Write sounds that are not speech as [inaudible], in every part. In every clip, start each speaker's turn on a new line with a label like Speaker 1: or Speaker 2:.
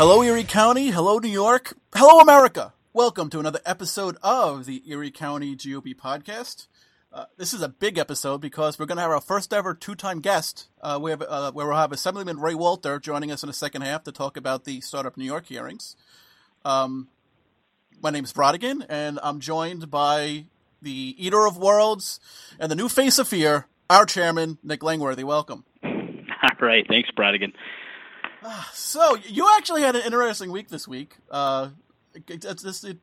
Speaker 1: Hello, Erie County. Hello, New York. Hello, America. Welcome to another episode of the Erie County GOP podcast. Uh, this is a big episode because we're going to have our first ever two-time guest. Uh, we have, uh, where we'll have Assemblyman Ray Walter joining us in the second half to talk about the Startup New York hearings. Um, my name is Brodigan, and I'm joined by the Eater of Worlds and the new face of fear, our chairman, Nick Langworthy. Welcome. [laughs]
Speaker 2: All right. Thanks, Brodigan.
Speaker 1: So you actually had an interesting week this week. Uh, it, it, it,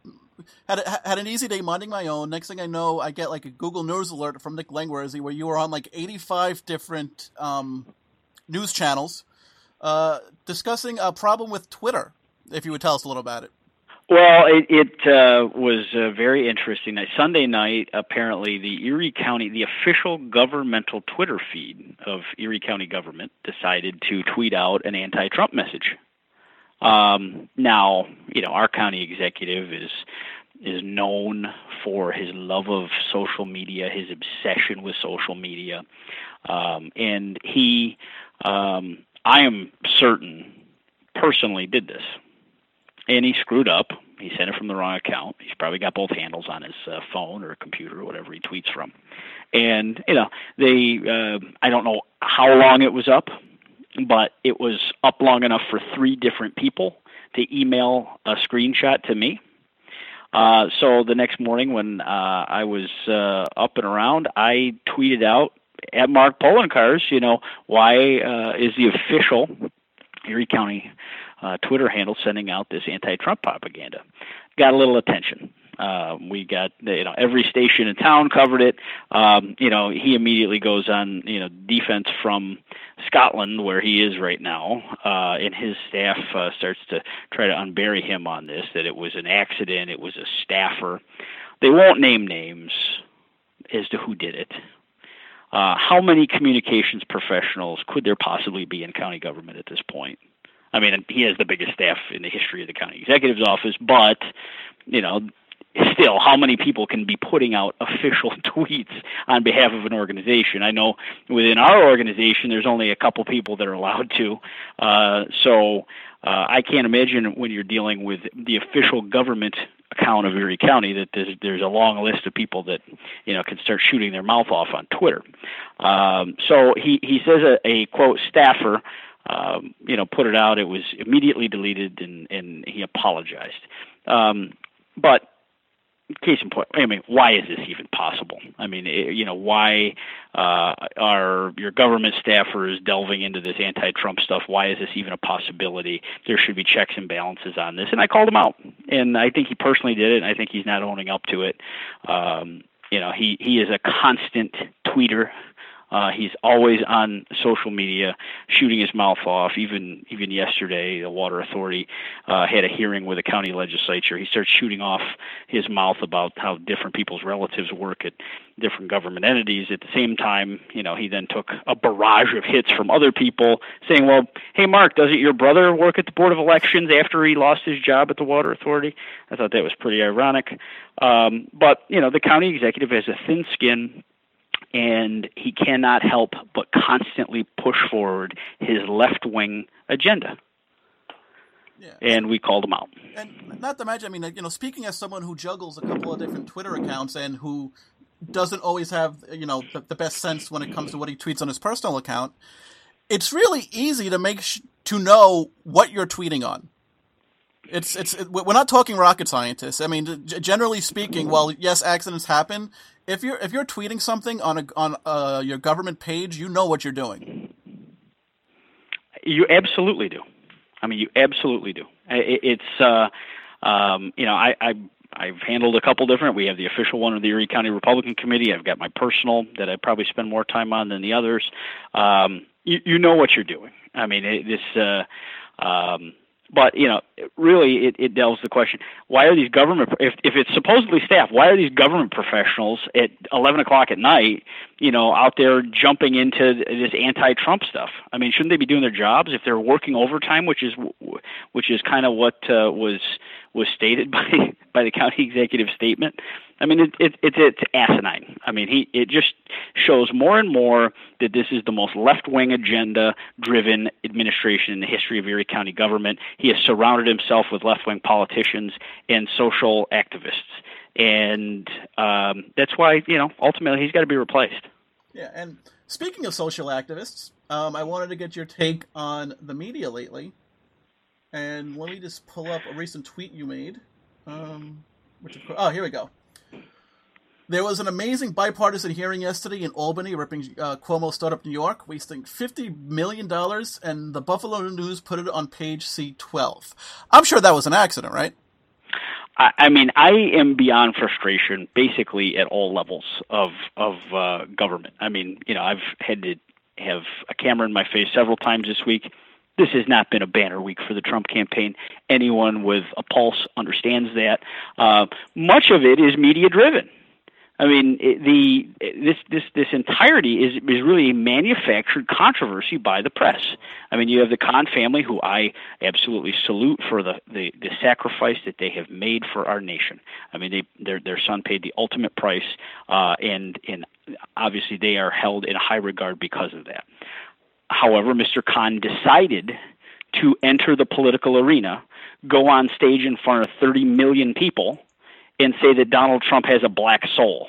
Speaker 1: had a, had an easy day minding my own. Next thing I know, I get like a Google News alert from Nick Langworthy where you were on like 85 different um, news channels uh, discussing a problem with Twitter. If you would tell us a little about it.
Speaker 2: Well, it, it uh, was uh, very interesting. Sunday night, apparently, the Erie County, the official governmental Twitter feed of Erie County government, decided to tweet out an anti-Trump message. Um, now, you know, our county executive is is known for his love of social media, his obsession with social media, um, and he, um, I am certain, personally did this and he screwed up. He sent it from the wrong account. He's probably got both handles on his uh, phone or computer or whatever he tweets from. And you know, they uh, I don't know how long it was up, but it was up long enough for three different people to email a screenshot to me. Uh, so the next morning when uh, I was uh, up and around, I tweeted out at Mark Poloncarz, you know, why uh, is the official Erie County uh, Twitter handle sending out this anti-Trump propaganda. Got a little attention. Uh, we got you know every station in town covered it. Um, you know he immediately goes on you know defense from Scotland where he is right now, uh, and his staff uh, starts to try to unbury him on this that it was an accident, it was a staffer. They won't name names as to who did it. Uh, how many communications professionals could there possibly be in county government at this point? I mean, he has the biggest staff in the history of the county executive's office, but you know, still, how many people can be putting out [laughs] official tweets on behalf of an organization? I know within our organization, there's only a couple people that are allowed to. Uh, so uh, I can't imagine when you're dealing with the official government account of Erie County that there's, there's a long list of people that you know can start shooting their mouth off on Twitter. Um, so he he says a, a quote staffer um, you know, put it out. It was immediately deleted, and, and he apologized. Um, but case in point, I mean, why is this even possible? I mean, it, you know, why uh, are your government staffers delving into this anti-Trump stuff? Why is this even a possibility? There should be checks and balances on this, and I called him out, and I think he personally did it. And I think he's not owning up to it. Um, you know, he he is a constant tweeter. Uh, he's always on social media, shooting his mouth off. Even even yesterday, the Water Authority uh, had a hearing with the county legislature. He starts shooting off his mouth about how different people's relatives work at different government entities. At the same time, you know, he then took a barrage of hits from other people saying, "Well, hey, Mark, doesn't your brother work at the Board of Elections after he lost his job at the Water Authority?" I thought that was pretty ironic. Um, but you know, the county executive has a thin skin and he cannot help but constantly push forward his left wing agenda. Yeah. And we called him out.
Speaker 1: And not to mention, I mean, you know, speaking as someone who juggles a couple of different Twitter accounts and who doesn't always have, you know, the, the best sense when it comes to what he tweets on his personal account, it's really easy to make sh- to know what you're tweeting on. It's it's it, we're not talking rocket scientists. I mean, generally speaking, while yes, accidents happen, if you're if you're tweeting something on a on uh, your government page, you know what you're doing.
Speaker 2: You absolutely do. I mean, you absolutely do. It, it's uh, um, you know, I, I I've handled a couple different. We have the official one of the Erie County Republican Committee. I've got my personal that I probably spend more time on than the others. Um, you, you know what you're doing. I mean, it, this. Uh, um, but you know, really, it, it delves the question: Why are these government? If if it's supposedly staff, why are these government professionals at eleven o'clock at night, you know, out there jumping into this anti-Trump stuff? I mean, shouldn't they be doing their jobs if they're working overtime, which is which is kind of what uh, was was stated [laughs] by by the county executive statement. I mean, it, it, it's it's asinine. I mean, he it just shows more and more that this is the most left wing agenda driven administration in the history of Erie County government. He has surrounded himself with left wing politicians and social activists, and um, that's why you know ultimately he's got to be replaced.
Speaker 1: Yeah, and speaking of social activists, um, I wanted to get your take on the media lately. And let me just pull up a recent tweet you made. Um, which oh, here we go. There was an amazing bipartisan hearing yesterday in Albany, ripping uh, Cuomo Startup New York, wasting $50 million, and the Buffalo News put it on page C12. I'm sure that was an accident, right?
Speaker 2: I mean, I am beyond frustration, basically at all levels of of uh, government. I mean, you know, I've had to have a camera in my face several times this week this has not been a banner week for the Trump campaign. Anyone with a pulse understands that. Uh, much of it is media driven. I mean, it, the this this this entirety is is really a manufactured controversy by the press. I mean, you have the Khan family, who I absolutely salute for the the, the sacrifice that they have made for our nation. I mean, they their their son paid the ultimate price, uh, and and obviously they are held in high regard because of that. However, Mr. Khan decided to enter the political arena, go on stage in front of 30 million people, and say that Donald Trump has a black soul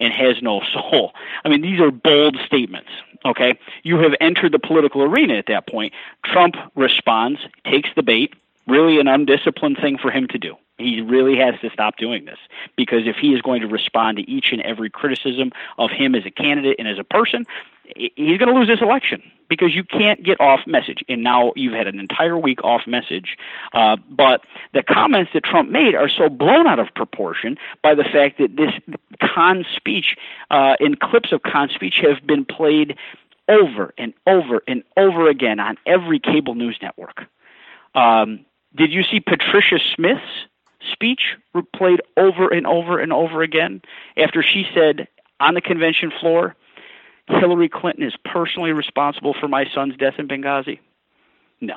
Speaker 2: and has no [laughs] soul. I mean, these are bold statements. Okay, you have entered the political arena at that point. Trump responds, takes the bait. Really, an undisciplined thing for him to do. He really has to stop doing this because if he is going to respond to each and every criticism of him as a candidate and as a person, he's going to lose this election because you can't get off message. And now you've had an entire week off message. Uh, but the comments that Trump made are so blown out of proportion by the fact that this Khan speech uh, and clips of Khan speech have been played over and over and over again on every cable news network. Um, did you see Patricia Smith's speech played over and over and over again after she said on the convention floor? Hillary Clinton is personally responsible for my son's death in Benghazi? No,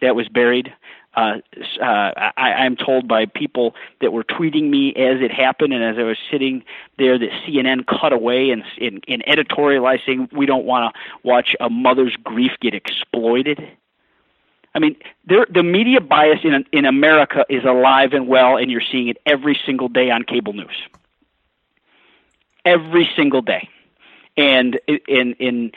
Speaker 2: that was buried. Uh, uh, I, I'm told by people that were tweeting me as it happened, and as I was sitting there, that CNN cut away and in, in editorializing, we don't want to watch a mother's grief get exploited. I mean, there, the media bias in in America is alive and well, and you're seeing it every single day on cable news. Every single day and in in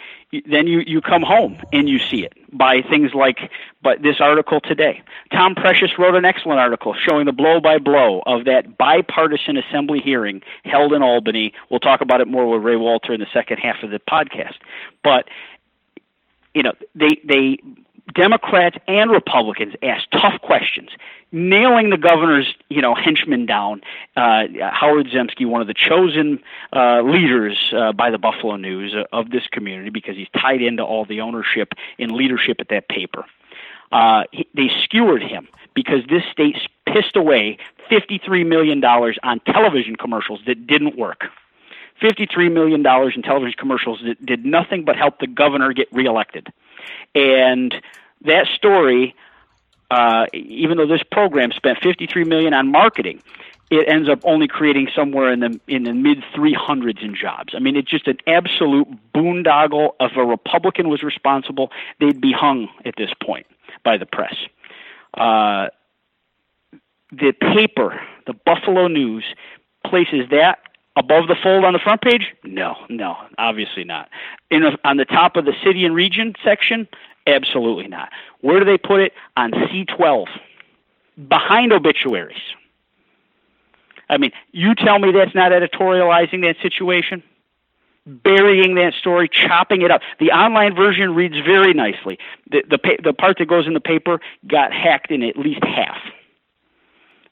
Speaker 2: then you you come home and you see it by things like but this article today. Tom precious wrote an excellent article showing the blow by blow of that bipartisan assembly hearing held in albany. We'll talk about it more with ray walter in the second half of the podcast. But you know they they Democrats and Republicans asked tough questions, nailing the governor's, you know, henchman down. Uh, Howard Zemsky, one of the chosen uh, leaders uh, by the Buffalo News uh, of this community, because he's tied into all the ownership and leadership at that paper. Uh, he, they skewered him because this state pissed away $53 million on television commercials that didn't work. $53 million in television commercials that did nothing but help the governor get reelected. And that story, uh, even though this program spent 53 million on marketing, it ends up only creating somewhere in the in the mid 300s in jobs. I mean, it's just an absolute boondoggle. If a Republican was responsible, they'd be hung at this point by the press. Uh, the paper, the Buffalo News, places that above the fold on the front page? No, no, obviously not. In a, on the top of the city and region section? Absolutely not. Where do they put it? On C12, behind obituaries. I mean, you tell me that's not editorializing that situation? Burying that story, chopping it up. The online version reads very nicely. The, the, the part that goes in the paper got hacked in at least half.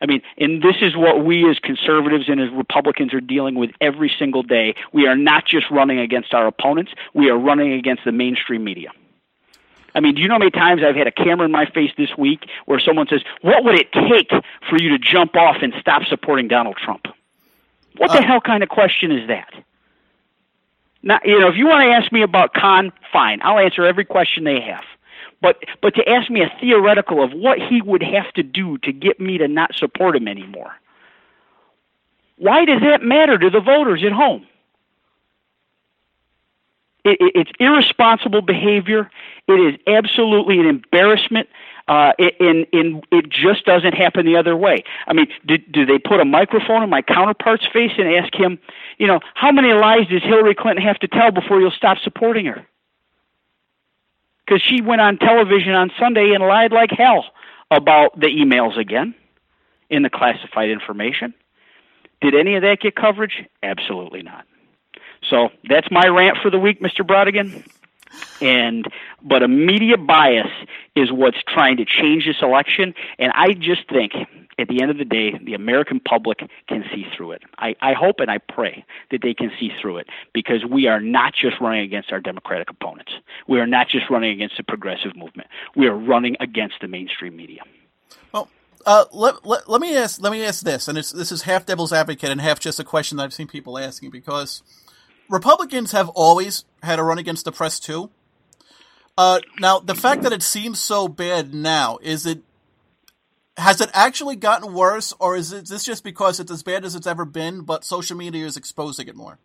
Speaker 2: I mean, and this is what we as conservatives and as Republicans are dealing with every single day. We are not just running against our opponents, we are running against the mainstream media. I mean, do you know how many times I've had a camera in my face this week where someone says, What would it take for you to jump off and stop supporting Donald Trump? What the uh, hell kind of question is that? Now, you know, if you want to ask me about Khan, fine. I'll answer every question they have. But but to ask me a theoretical of what he would have to do to get me to not support him anymore. Why does that matter to the voters at home? It, it, it's irresponsible behavior. It is absolutely an embarrassment. Uh, and, and it just doesn't happen the other way. I mean, do, do they put a microphone in my counterpart's face and ask him, you know, how many lies does Hillary Clinton have to tell before you'll stop supporting her? Because she went on television on Sunday and lied like hell about the emails again in the classified information. Did any of that get coverage? Absolutely not. So that's my rant for the week, Mr. Brodigan. And but a media bias is what's trying to change this election, and I just think at the end of the day, the American public can see through it. I, I hope and I pray that they can see through it because we are not just running against our Democratic opponents. We are not just running against the progressive movement. We are running against the mainstream media.
Speaker 1: Well, uh, let, let, let me ask let me ask this, and this is half devil's advocate and half just a question that I've seen people asking because Republicans have always had a run against the press too. Uh, now, the fact that it seems so bad now is it has it actually gotten worse, or is it this just because it's as bad as it's ever been, but social media is exposing it more?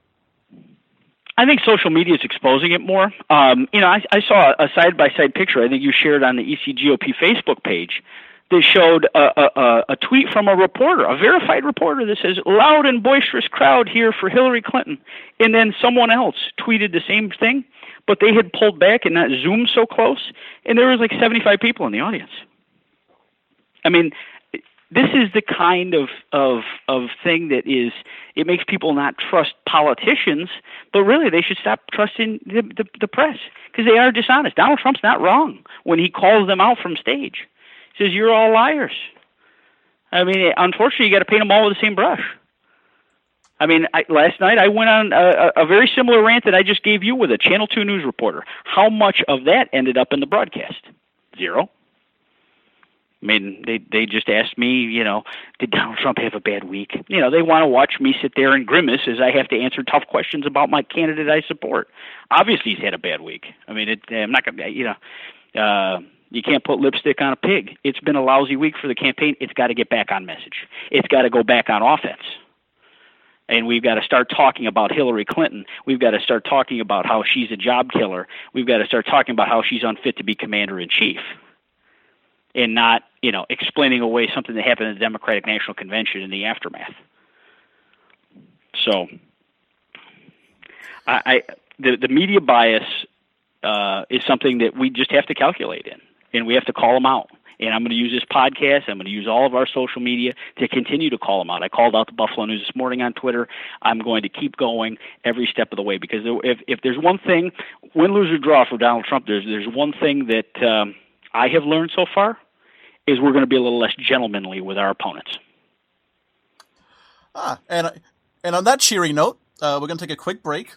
Speaker 2: I think social media is exposing it more. Um, you know, I, I saw a side by side picture. I think you shared on the ECGOP Facebook page that showed a, a, a tweet from a reporter, a verified reporter that says, loud and boisterous crowd here for Hillary Clinton. And then someone else tweeted the same thing, but they had pulled back and not zoomed so close, and there was like 75 people in the audience. I mean, this is the kind of, of, of thing that is, it makes people not trust politicians, but really they should stop trusting the, the, the press because they are dishonest. Donald Trump's not wrong when he calls them out from stage says you're all liars. I mean, unfortunately, you got to paint them all with the same brush. I mean, I, last night I went on a, a very similar rant that I just gave you with a Channel 2 news reporter. How much of that ended up in the broadcast? Zero. I mean, they they just asked me, you know, did Donald Trump have a bad week? You know, they want to watch me sit there and grimace as I have to answer tough questions about my candidate I support. Obviously, he's had a bad week. I mean, it, I'm not gonna, you know, uh, you can't put lipstick on a pig. It's been a lousy week for the campaign. It's got to get back on message. It's got to go back on offense. And we've got to start talking about Hillary Clinton. We've got to start talking about how she's a job killer. We've got to start talking about how she's unfit to be commander in chief. And not, you know, explaining away something that happened at the Democratic National Convention in the aftermath. So, I, I the the media bias uh, is something that we just have to calculate in and we have to call them out. And I'm going to use this podcast. I'm going to use all of our social media to continue to call them out. I called out the Buffalo News this morning on Twitter. I'm going to keep going every step of the way because if if there's one thing, win, lose or draw for Donald Trump, there's there's one thing that um, I have learned so far is we're going to be a little less gentlemanly with our opponents.
Speaker 1: Ah, and and on that cheery note, uh, we're going to take a quick break.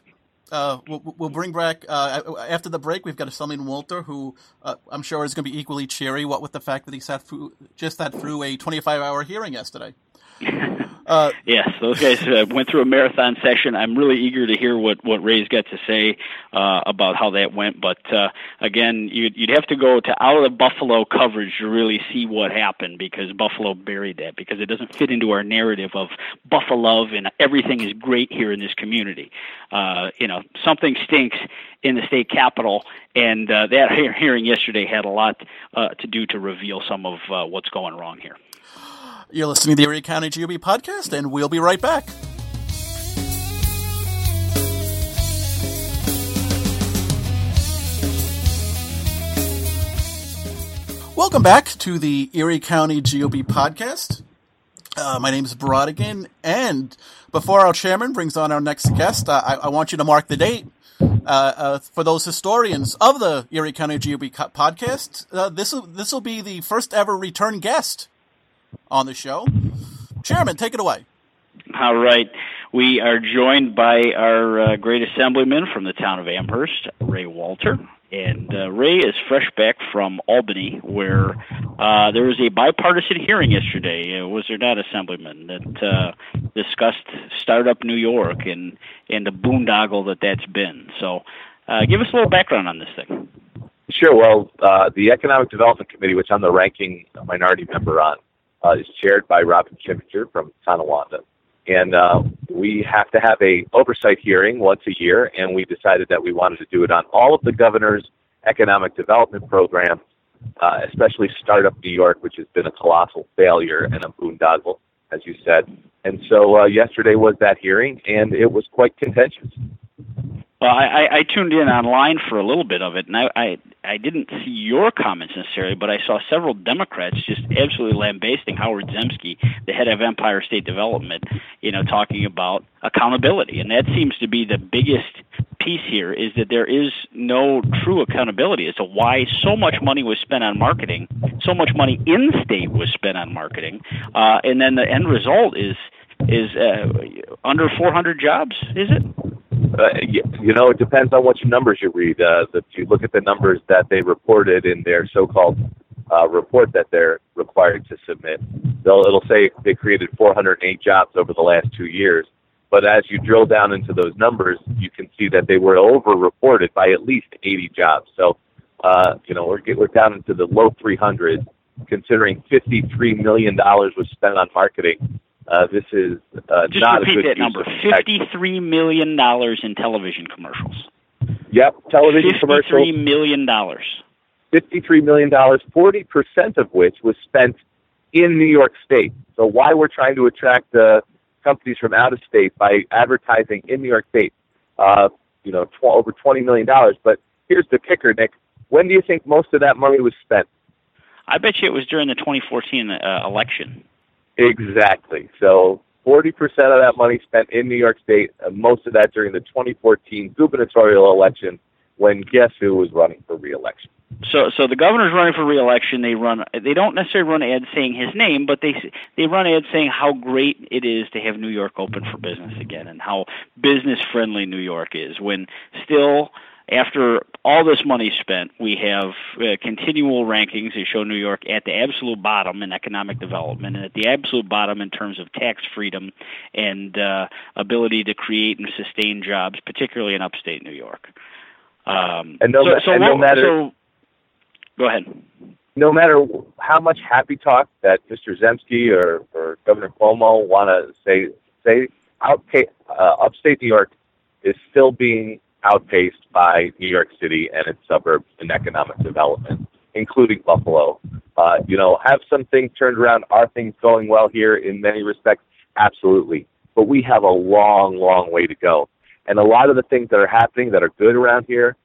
Speaker 1: Uh, we'll, we'll, bring back uh, after the break. We've got Assemblyman Walter, who uh, I'm sure is going to be equally cheery. What with the fact that he sat through, just sat through a 25 hour hearing yesterday. [laughs]
Speaker 2: Uh, yes, those guys uh, went through a marathon session. I'm really eager to hear what what Ray's got to say uh, about how that went. But uh, again, you'd, you'd have to go to out of Buffalo coverage to really see what happened because Buffalo buried that because it doesn't fit into our narrative of Buffalo and everything is great here in this community. Uh, you know, something stinks in the state capital, and uh, that hearing yesterday had a lot to do to reveal some of what's going wrong here.
Speaker 1: You're listening to the Erie County GOP podcast, and we'll be right back. Welcome back to the Erie County GOP podcast. Uh, my name is Brodigan, and before our chairman brings on our next guest, uh, I, I, want you to mark the date. Uh, uh for those historians of the Erie County GOP podcast, uh, this this will be the first ever return guest on the show. Chairman, take it away.
Speaker 2: All right. We are joined by our uh, great assemblyman from the town of Amherst, Ray Walter. And uh, Ray is fresh back from Albany, where uh, there was a bipartisan hearing yesterday. Uh, was there not, Assemblyman, that uh, discussed Startup New York and, and the boondoggle that that's been? So uh, give us a little background on this thing.
Speaker 3: Sure. Well, uh, the Economic Development Committee, which I'm the ranking minority member on, uh, is chaired by Robin Schimminger from Tonawanda. And uh, we have to have a oversight hearing once a year, and we decided that we wanted to do it on all of the governor's economic development programs, uh, especially Startup New York, which has been a colossal failure and a boondoggle, as you said. And so uh, yesterday was that hearing, and it was quite contentious.
Speaker 2: Well, I, I tuned in online for a little bit of it, and I, I I didn't see your comments necessarily, but I saw several Democrats just absolutely lambasting Howard Zemsky, the head of Empire State Development, you know, talking about accountability, and that seems to be the biggest piece here is that there is no true accountability as to why so much money was spent on marketing, so much money in state was spent on marketing, uh, and then the end result is is uh, under 400 jobs, is it?
Speaker 3: Uh, you, know, it depends on which numbers you read. Uh, if you look at the numbers that they reported in their so-called uh, report that they're required to submit, they'll, it'll say they created 408 jobs over the last two years. But as you drill down into those numbers, you can see that they were over-reported by at least 80 jobs. So, uh, you know, we're, we're down into the low 300s, considering $53 million was spent on marketing uh, this is uh,
Speaker 2: Just
Speaker 3: not
Speaker 2: repeat
Speaker 3: a good
Speaker 2: that number: fifty-three million dollars in television commercials.
Speaker 3: Yep, television commercials.
Speaker 2: Fifty-three million dollars.
Speaker 3: Fifty-three million dollars, forty percent of which was spent in New York State. So why we're trying to attract uh, companies from out of state by advertising in New York State? Uh, you know, tw- over twenty million dollars. But here's the kicker, Nick. When do you think most of that money was spent?
Speaker 2: I bet you it was during the 2014 uh, election.
Speaker 3: Exactly. So 40% of that money spent in New York State, and most of that during the 2014 gubernatorial election when guess who was running for reelection?
Speaker 2: So, so the governor's running for reelection. They run. They don't necessarily run ads saying his name, but they they run ads saying how great it is to have New York open for business again, and how business friendly New York is. When still after all this money spent, we have uh, continual rankings that show New York at the absolute bottom in economic development and at the absolute bottom in terms of tax freedom and uh, ability to create and sustain jobs, particularly in upstate New York. Um,
Speaker 3: and no,
Speaker 2: so, so
Speaker 3: and
Speaker 2: what,
Speaker 3: matter,
Speaker 2: so, go ahead.
Speaker 3: No matter how much happy talk that Mr. Zemsky or, or Governor Cuomo want to say, say out, uh, upstate New York is still being outpaced by New York City and its suburbs in economic development, including Buffalo. Uh, you know, have some things turned around? Are things going well here in many respects? Absolutely. But we have a long, long way to go. And a lot of the things that are happening that are good around here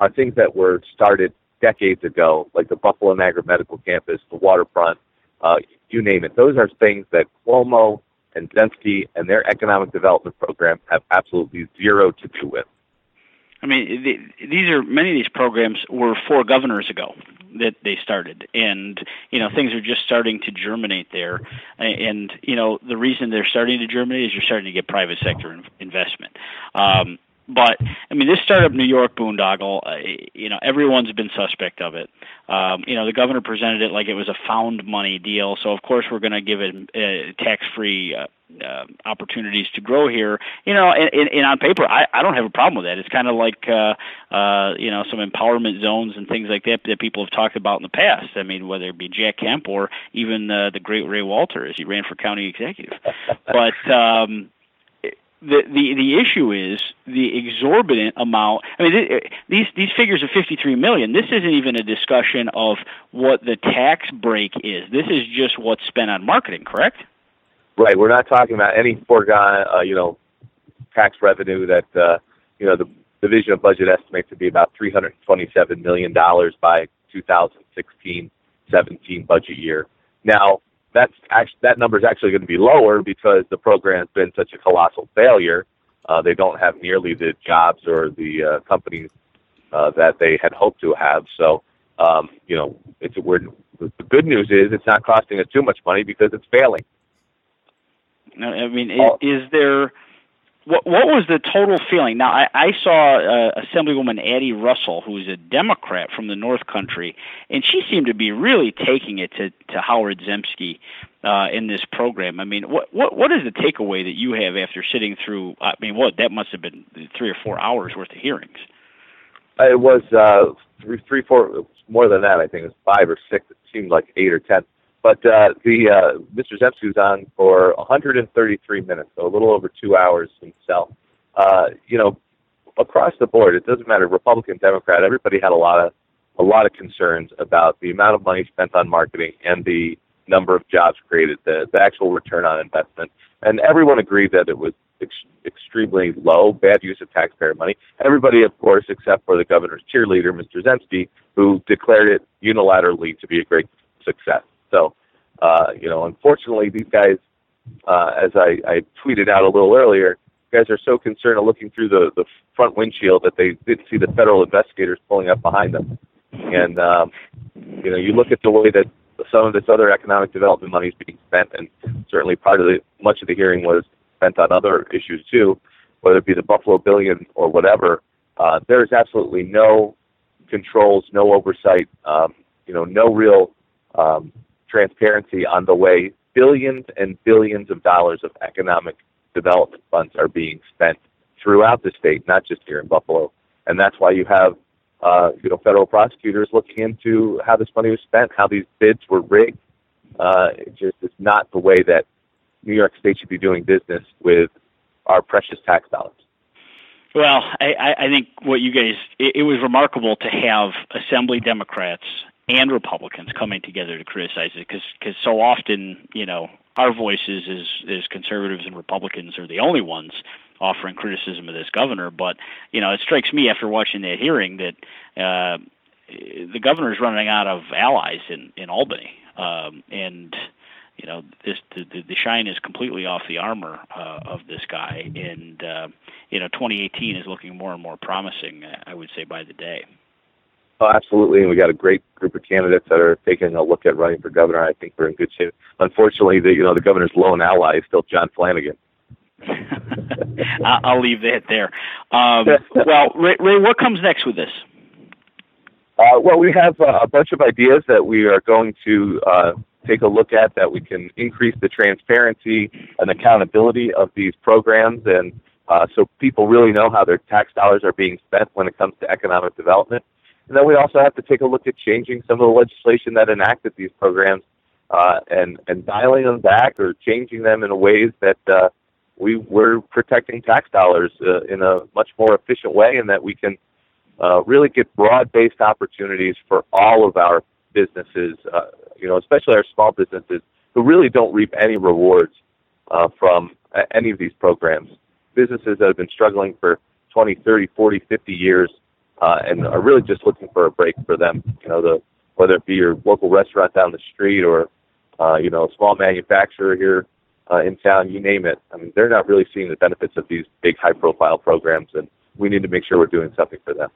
Speaker 3: are things that were started decades ago, like the Buffalo Niagara Medical Campus, the waterfront, uh, you name it. Those are things that Cuomo and Zemsky and their economic development program have absolutely zero to do with.
Speaker 2: I mean, the, these are many of these programs were four governors ago that they started, and you know things are just starting to germinate there. And you know the reason they're starting to germinate is you're starting to get private sector investment. Um, but I mean, this startup New York boondoggle, uh, you know, everyone's been suspect of it. Um, you know, the governor presented it like it was a found money deal, so of course we're going to give it uh, tax-free uh, uh, opportunities to grow here. You know, and, and, and on paper, I, I don't have a problem with that. It's kind of like uh, uh, you know some empowerment zones and things like that that people have talked about in the past. I mean, whether it be Jack Kemp or even uh, the great Ray Walter as he ran for county executive. But um, the, the the issue is the exorbitant amount. I mean, these these figures of 53 million. This isn't even a discussion of what the tax break is. This is just what's spent on marketing. Correct?
Speaker 3: Right. We're not talking about any foregone, uh, you know, tax revenue that uh, you know the division of budget estimates to be about 327 million dollars by 2016-17 budget year. Now, that's actually, that number is actually going to be lower because the program has been such a colossal failure. Uh, they don't have nearly the jobs or the uh, companies uh, that they had hoped to have. So, um, you know, it's we're, the good news is it's not costing us too much money because it's failing.
Speaker 2: No, I mean, is, is there what what was the total feeling? Now, I, I saw uh, Assemblywoman Addie Russell, who is a Democrat from the North Country, and she seemed to be really taking it to, to Howard Zemsky uh, in this program. I mean, what what what is the takeaway that you have after sitting through? I mean, what that must have been three or four hours worth of hearings.
Speaker 3: It was uh, three, three, four, more than that. I think it was five or six. It seemed like eight or ten. But uh, the uh, Mr. Zemsky was on for 133 minutes, so a little over two hours himself. Uh, you know, across the board, it doesn't matter Republican, Democrat. Everybody had a lot of a lot of concerns about the amount of money spent on marketing and the number of jobs created, the, the actual return on investment. And everyone agreed that it was ex- extremely low, bad use of taxpayer money. Everybody, of course, except for the governor's cheerleader, Mr. Zemsky, who declared it unilaterally to be a great success. So, uh, you know, unfortunately, these guys, uh, as I, I tweeted out a little earlier, guys are so concerned of looking through the, the front windshield that they didn't see the federal investigators pulling up behind them. And, um, you know, you look at the way that some of this other economic development money is being spent, and certainly part of the much of the hearing was spent on other issues too, whether it be the Buffalo Billion or whatever. Uh, there is absolutely no controls, no oversight, um, you know, no real um, transparency on the way billions and billions of dollars of economic development funds are being spent throughout the state, not just here in Buffalo. And that's why you have uh, you know, federal prosecutors looking into how this money was spent, how these bids were rigged. Uh, it just is not the way that New York State should be doing business with our precious tax dollars.
Speaker 2: Well, I, I think what you guys, it, it was remarkable to have Assembly Democrats and Republicans coming together to criticize it because because so often you know our voices as as conservatives and Republicans are the only ones offering criticism of this governor. But you know, it strikes me after watching that hearing that uh, the governor is running out of allies in in Albany, um, and you know this the, the shine is completely off the armor uh, of this guy, and uh, you know 2018 is looking more and more promising. I would say by the day.
Speaker 3: Oh, absolutely, and we got a great group of candidates that are taking a look at running for governor. I think we're in good shape. Unfortunately, the you know the governor's lone ally is still John Flanagan. [laughs]
Speaker 2: I'll leave that there. Um, [laughs] well, Ray, Ray, what comes next with this?
Speaker 3: Uh, well, we have uh, a bunch of ideas that we are going to uh, take a look at that we can increase the transparency and accountability of these programs, and uh, so people really know how their tax dollars are being spent when it comes to economic development. And then we also have to take a look at changing some of the legislation that enacted these programs uh, and and dialing them back or changing them in a ways that uh, we we're protecting tax dollars uh, in a much more efficient way, and that we can uh, really get broad-based opportunities for all of our businesses, uh, you know, especially our small businesses who really don't reap any rewards uh, from any of these programs. Businesses that have been struggling for 20, 30, 40, 50 years uh, and are really just looking for a break for them. You know, the whether it be your local restaurant down the street or uh, you know a small manufacturer here uh, in town, you name it. I mean, they're not really seeing the benefits of these big, high-profile programs, and we need to make sure we're doing something for them.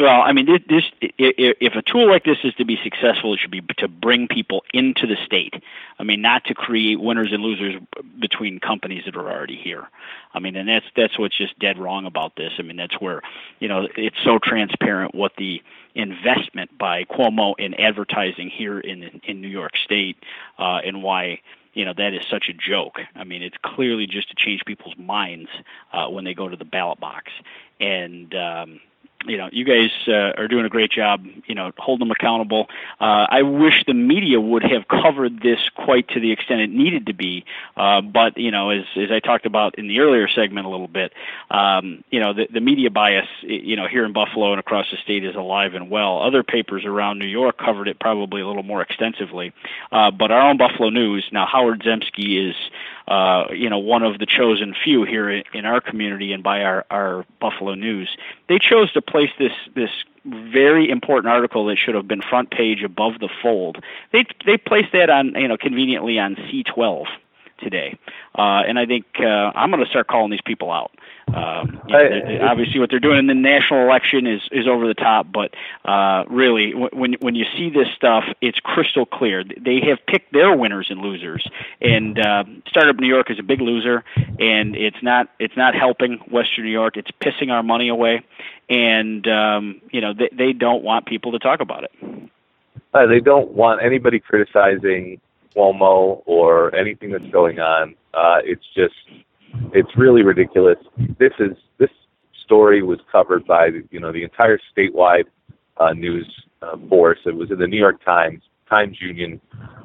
Speaker 2: Well, I mean, this, this if a tool like this is to be successful, it should be to bring people into the state. I mean, not to create winners and losers between companies that are already here. I mean, and that's that's what's just dead wrong about this. I mean, that's where you know it's so transparent what the investment by Cuomo in advertising here in in New York State uh, and why you know that is such a joke. I mean, it's clearly just to change people's minds uh, when they go to the ballot box, and um, you know, you guys uh, are doing a great job. You know, hold them accountable. Uh, I wish the media would have covered this quite to the extent it needed to be. Uh, but you know, as as I talked about in the earlier segment a little bit, um, you know, the, the media bias, you know, here in Buffalo and across the state is alive and well. Other papers around New York covered it probably a little more extensively. Uh, but our own Buffalo News now, Howard Zemsky is uh, you know, one of the chosen few here in our community and by our, our Buffalo News. They chose to place this this very important article that should have been front page above the fold. They they placed that on you know conveniently on C12 today, uh, and I think uh, I'm going to start calling these people out. Um, you know, obviously, what they're doing in the national election is is over the top, but uh, really, when when you see this stuff, it's crystal clear. They have picked their winners and losers, and uh, Startup New York is a big loser, and it's not it's not helping Western New York. It's pissing our money away, and um, you know they they don't want people to talk about it.
Speaker 3: Uh, they don't want anybody criticizing Cuomo or anything that's going on. Uh, it's just it's really ridiculous. This is this story was covered by you know the entire statewide uh, news uh, force. It was in the New York Times, Times Union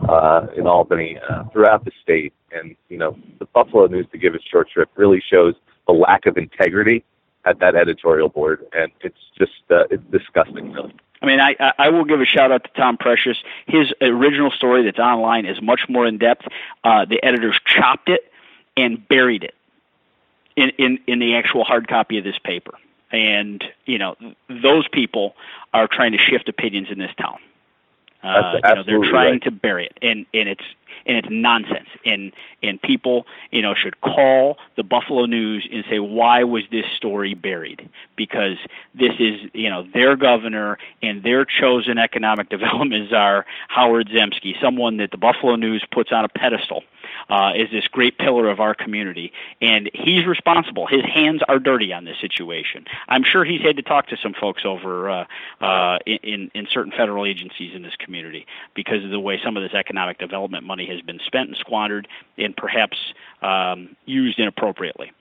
Speaker 3: uh, in Albany, uh, throughout the state, and you know the Buffalo News, to give it short shrift, really shows the lack of integrity at that editorial board, and it's just uh, it's disgusting, really.
Speaker 2: I mean, I I will give a shout out to Tom Precious. His original story that's online is much more in depth. Uh, the editors chopped it and buried it in, in in the actual hard copy of this paper. And you know, those people are trying to shift opinions in this town. Uh, you know, they're trying
Speaker 3: right.
Speaker 2: to bury it, and and it's and it's nonsense. And and people, you know, should call the Buffalo News and say, why was this story buried? Because this is, you know, their governor and their chosen economic [laughs] development czar, Howard Zemsky, someone that the Buffalo News puts on a pedestal uh, is this great pillar of our community, and he's responsible. His hands are dirty on this situation. I'm sure he's had to talk to some folks over uh, uh, in in certain federal agencies in this community because of the way some of this economic development money has been spent and squandered, and perhaps um, used inappropriately.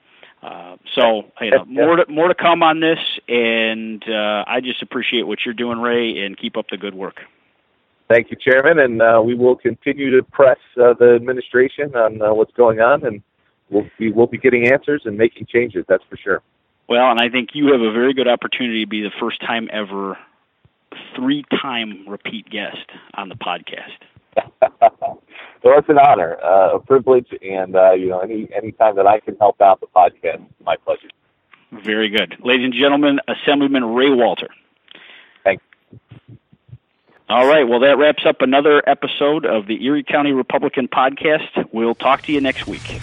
Speaker 2: Uh, so you know, more to, more to come on this, and uh, I just appreciate what you're doing, Ray, and keep up the good work.
Speaker 3: Thank you, Chairman, and uh, we will continue to press uh, the administration on uh, what's going on, and we'll be we'll be getting answers and making changes. That's for sure.
Speaker 2: Well, and I think you have a very good opportunity to be the first time ever three-time repeat guest on the podcast. [laughs]
Speaker 3: well, it's an honor, uh, a privilege, and uh, you know, any any time that I can help out the podcast, my pleasure.
Speaker 2: Very good, ladies and gentlemen, Assemblyman Ray Walter. All right. Well, that wraps up another episode of the Erie County Republican Podcast. We'll talk to you next week.